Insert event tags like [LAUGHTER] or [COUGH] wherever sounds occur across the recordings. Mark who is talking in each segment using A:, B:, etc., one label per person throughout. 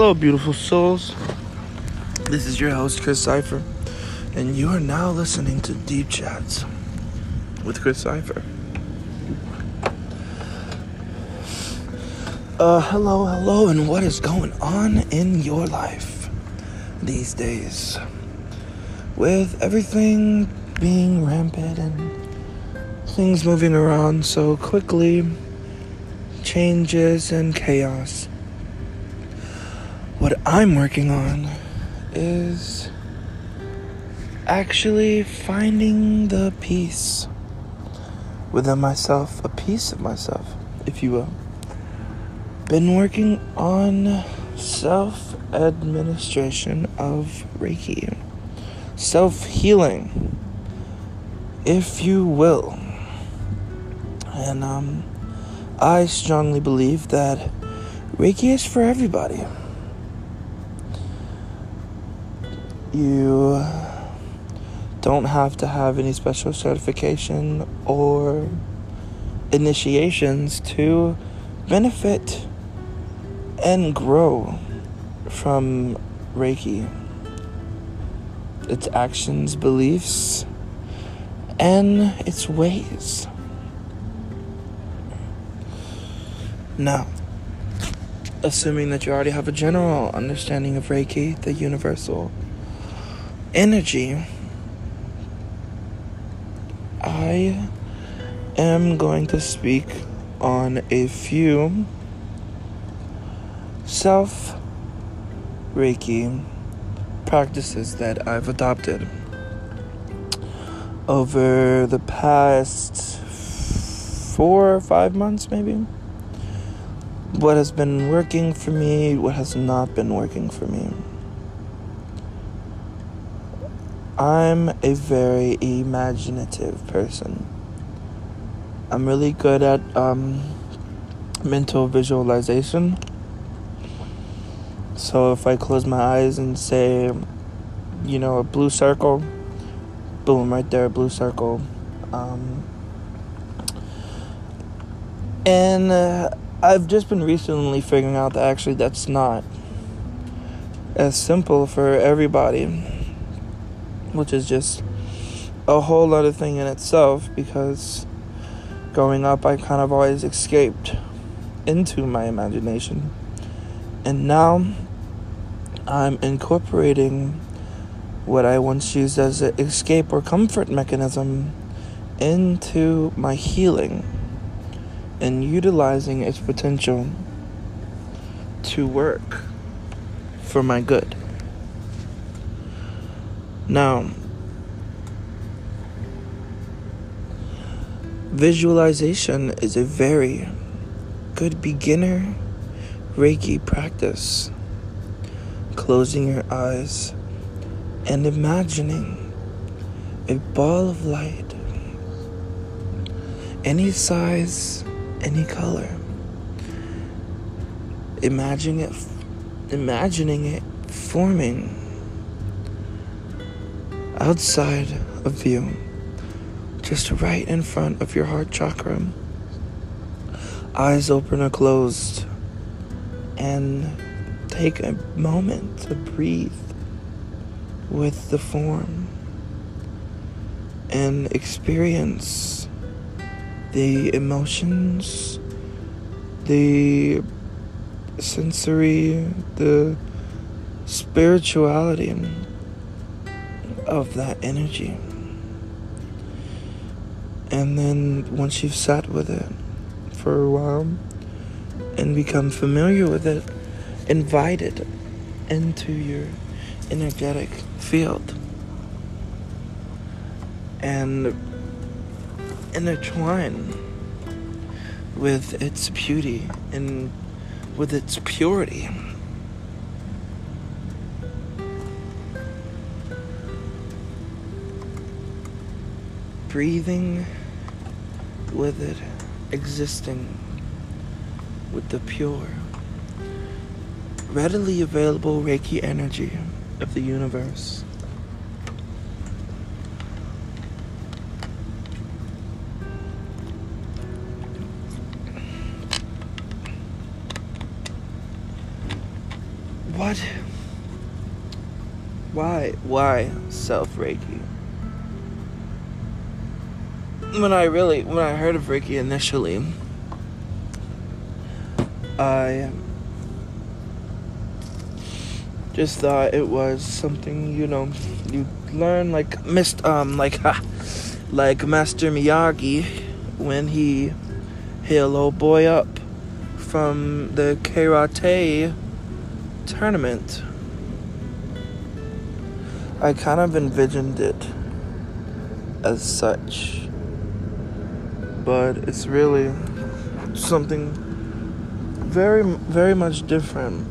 A: Hello, beautiful souls. This is your host, Chris Cipher, and you are now listening to Deep Chats with Chris Cipher. Uh, hello, hello, and what is going on in your life these days? With everything being rampant and things moving around so quickly, changes and chaos. What I'm working on is actually finding the peace within myself, a piece of myself, if you will. Been working on self administration of Reiki, self healing, if you will. And um, I strongly believe that Reiki is for everybody. You don't have to have any special certification or initiations to benefit and grow from Reiki. Its actions, beliefs, and its ways. Now, assuming that you already have a general understanding of Reiki, the universal energy, I am going to speak on a few self Reiki practices that I've adopted over the past four or five months, maybe. What has been working for me, what has not been working for me. I'm a very imaginative person. I'm really good at um, mental visualization. So if I close my eyes and say, you know, a blue circle, boom, right there, a blue circle. Um, and uh, I've just been recently figuring out that actually that's not as simple for everybody which is just a whole other thing in itself because growing up I kind of always escaped into my imagination. And now I'm incorporating what I once used as an escape or comfort mechanism into my healing and utilizing its potential to work for my good. Now, visualization is a very good beginner Reiki practice. Closing your eyes and imagining a ball of light, any size, any color. Imagine it, imagining it forming outside of view, just right in front of your heart chakra. Eyes open or closed, and take a moment to breathe with the form and experience the emotions, the sensory, the spirituality of that energy. And then once you've sat with it for a while and become familiar with it, invite it into your energetic field and intertwine with its beauty and with its purity. Breathing with it, existing with the pure, readily available Reiki energy of the universe. what? Why? Why self Reiki? When I really, when I heard of Reiki initially, I just thought it was something you know you learn like missed um like ha, like Master Miyagi when he healed old boy up from the karate tournament. I kind of envisioned it as such, but it's really something very, very much different.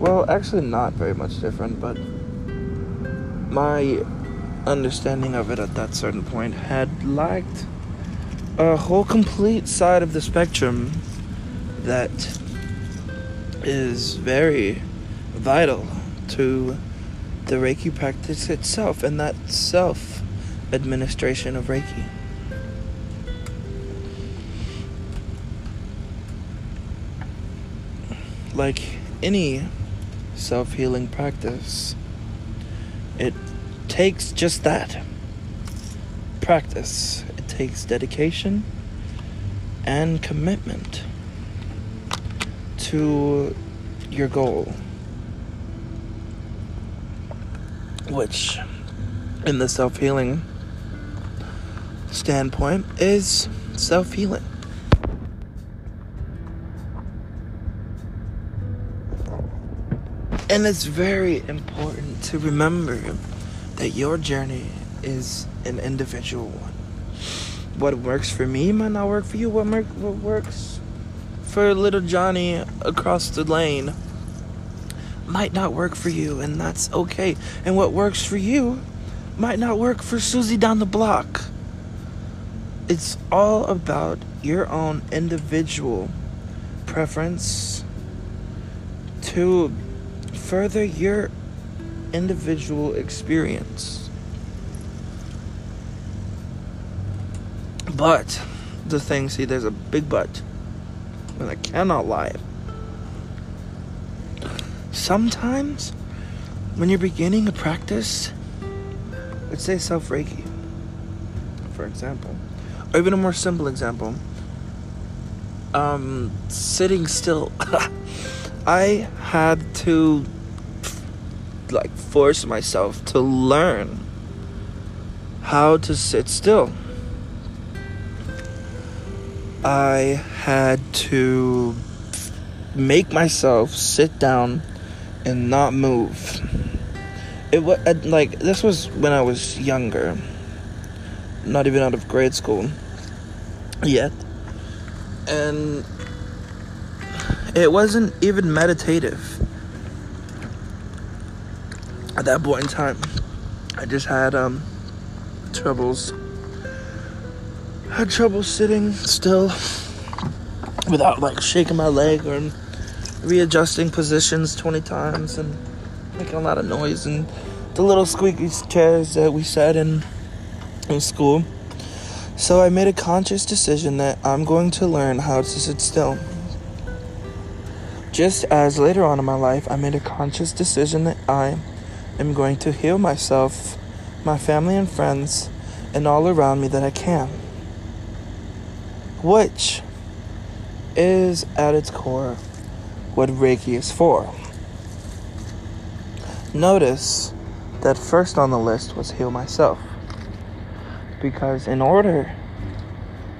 A: Well, actually, not very much different, but my understanding of it at that certain point had lacked a whole complete side of the spectrum that is very vital to the Reiki practice itself and that self administration of Reiki. Like any self healing practice, it takes just that practice. It takes dedication and commitment to your goal. which in the self healing standpoint is self healing. And it's very important to remember that your journey is an individual one. What works for me might not work for you. What, what works for little Johnny across the lane might not work for you, and that's okay. And what works for you might not work for Susie down the block. It's all about your own individual preference to further your individual experience. But the thing, see, there's a big but, and I cannot lie sometimes when you're beginning a practice, let's say self Reiki, for example, or even a more simple example, um, sitting still. [LAUGHS] I had to like force myself to learn how to sit still. I had to make myself sit down and not move. It was like this was when I was younger, not even out of grade school yet, and it wasn't even meditative at that point in time. I just had um troubles. Had trouble sitting still without like shaking my leg or readjusting positions 20 times and making a lot of noise and the little squeaky chairs that we sat in in school. So I made a conscious decision that I'm going to learn how to sit still. Just as later on in my life, I made a conscious decision that I am going to heal myself, my family and friends, and all around me that I can. Which is at its core what Reiki is for. Notice that first on the list was heal myself. Because in order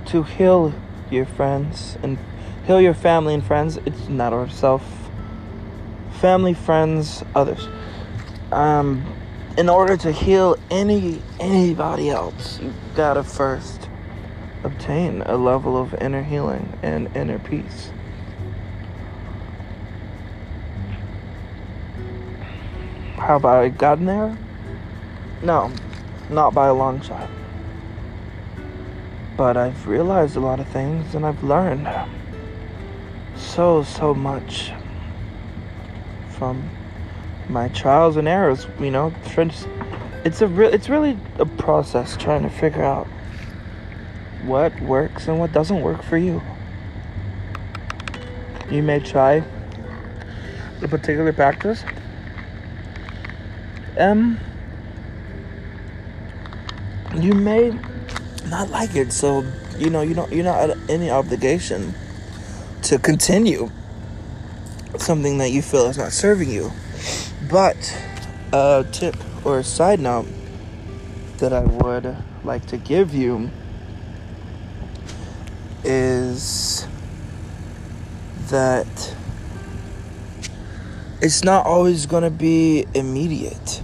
A: to heal your friends and heal your family and friends, it's not self. Family, friends, others. Um, in order to heal any anybody else, you gotta first obtain a level of inner healing and inner peace. Have I gotten there? No, not by a long shot. But I've realized a lot of things and I've learned so, so much from my trials and errors, you know, it's a real it's really a process trying to figure out what works and what doesn't work for you. You may try a particular practice, um, you may not like it. So you know you don't you're not at any obligation to continue something that you feel is not serving you. But a tip or a side note that I would like to give you is that it's not always going to be immediate.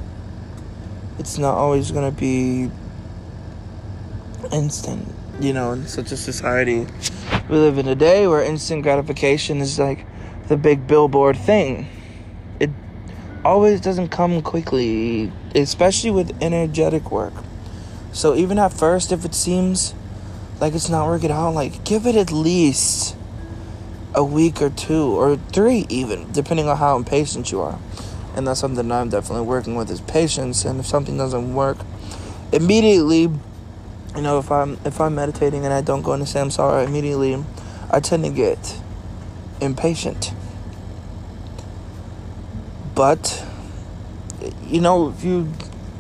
A: It's not always going to be instant. You know, in such a society, we live in a day where instant gratification is like the big billboard thing. It always doesn't come quickly, especially with energetic work. So, even at first, if it seems like it's not working out, like give it at least a week or two or three, even depending on how impatient you are. And that's something I'm definitely working with is patience. And if something doesn't work immediately, you know, if I'm if I'm meditating and I don't go into samsara immediately, I tend to get impatient. But you know, if you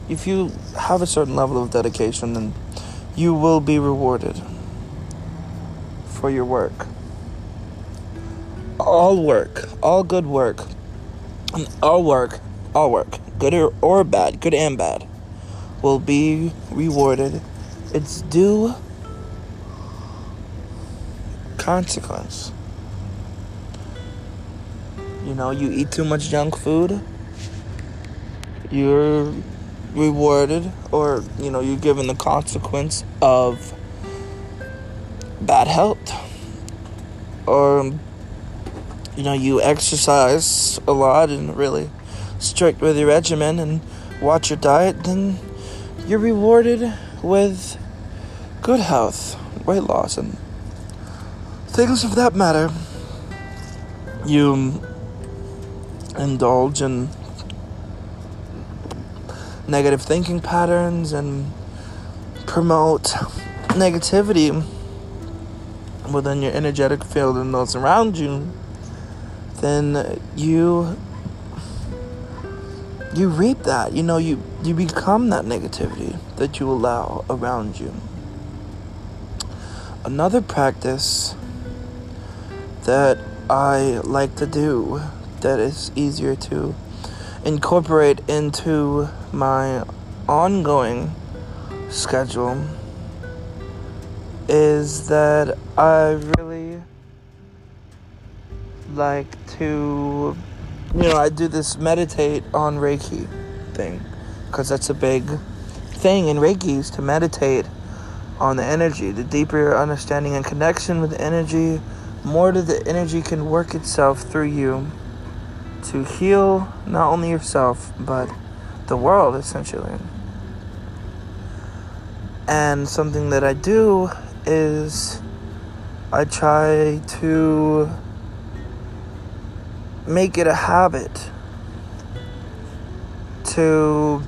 A: if you have a certain level of dedication, then you will be rewarded for your work. All work, all good work, all work, all work, good or, or bad, good and bad, will be rewarded its due consequence. You know, you eat too much junk food, you're rewarded, or, you know, you're given the consequence of bad health. Or, you know, you exercise a lot and really strict with your regimen and watch your diet, then you're rewarded with good health, weight loss, and things of that matter. You indulge in negative thinking patterns and promote negativity within your energetic field and those around you, then you you reap that. You know, you you become that negativity that you allow around you. Another practice that I like to do that is easier to incorporate into my ongoing schedule is that I really like to, you know, I do this meditate on Reiki thing because that's a big thing in Reiki is to meditate on the energy. The deeper your understanding and connection with energy, more that the energy can work itself through you to heal not only yourself but the world essentially. And something that I do is I try to make it a habit to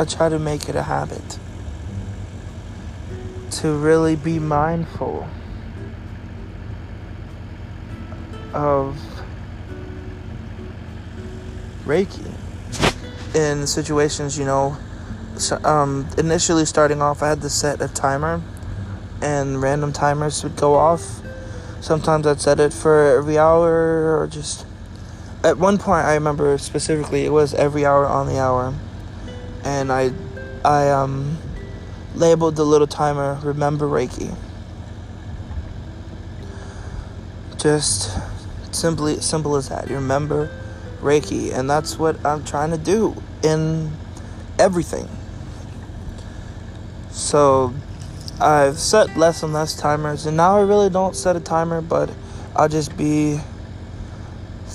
A: I try to make it a habit to really be mindful of Reiki in situations, you know. Um, initially, starting off, I had to set a timer, and random timers would go off. Sometimes I'd set it for every hour, or just. At one point, I remember specifically, it was every hour on the hour and I I um labeled the little timer remember Reiki. Just simply simple as that. You remember Reiki and that's what I'm trying to do in everything. So I've set less and less timers and now I really don't set a timer but I'll just be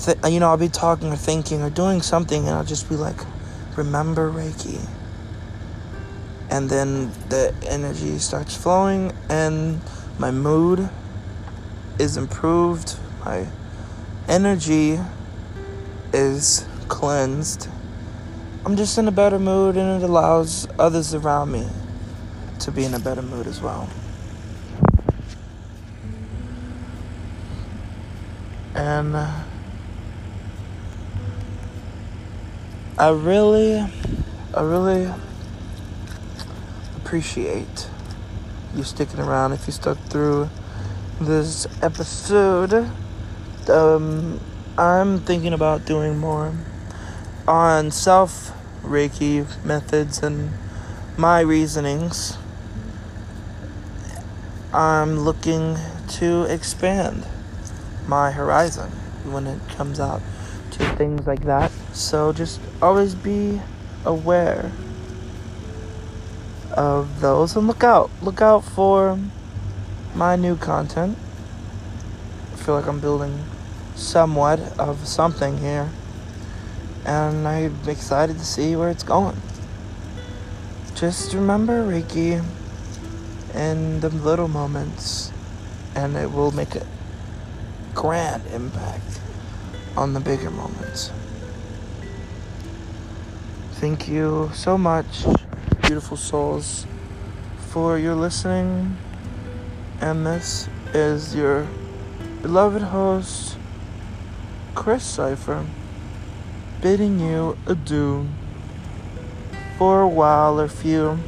A: th- you know I'll be talking or thinking or doing something and I'll just be like remember Reiki. And then the energy starts flowing, and my mood is improved. My energy is cleansed. I'm just in a better mood, and it allows others around me to be in a better mood as well. And uh, I really, I really appreciate you sticking around if you stuck through this episode. Um, I'm thinking about doing more on self Reiki methods and my reasonings. I'm looking to expand my horizon when it comes out to things like that. So just always be aware of those and look out. Look out for my new content. I feel like I'm building somewhat of something here. And I'm excited to see where it's going. Just remember Reiki in the little moments, and it will make a grand impact on the bigger moments. Thank you so much, beautiful souls, for your listening. And this is your beloved host, Chris Cipher, bidding you adieu for a while or few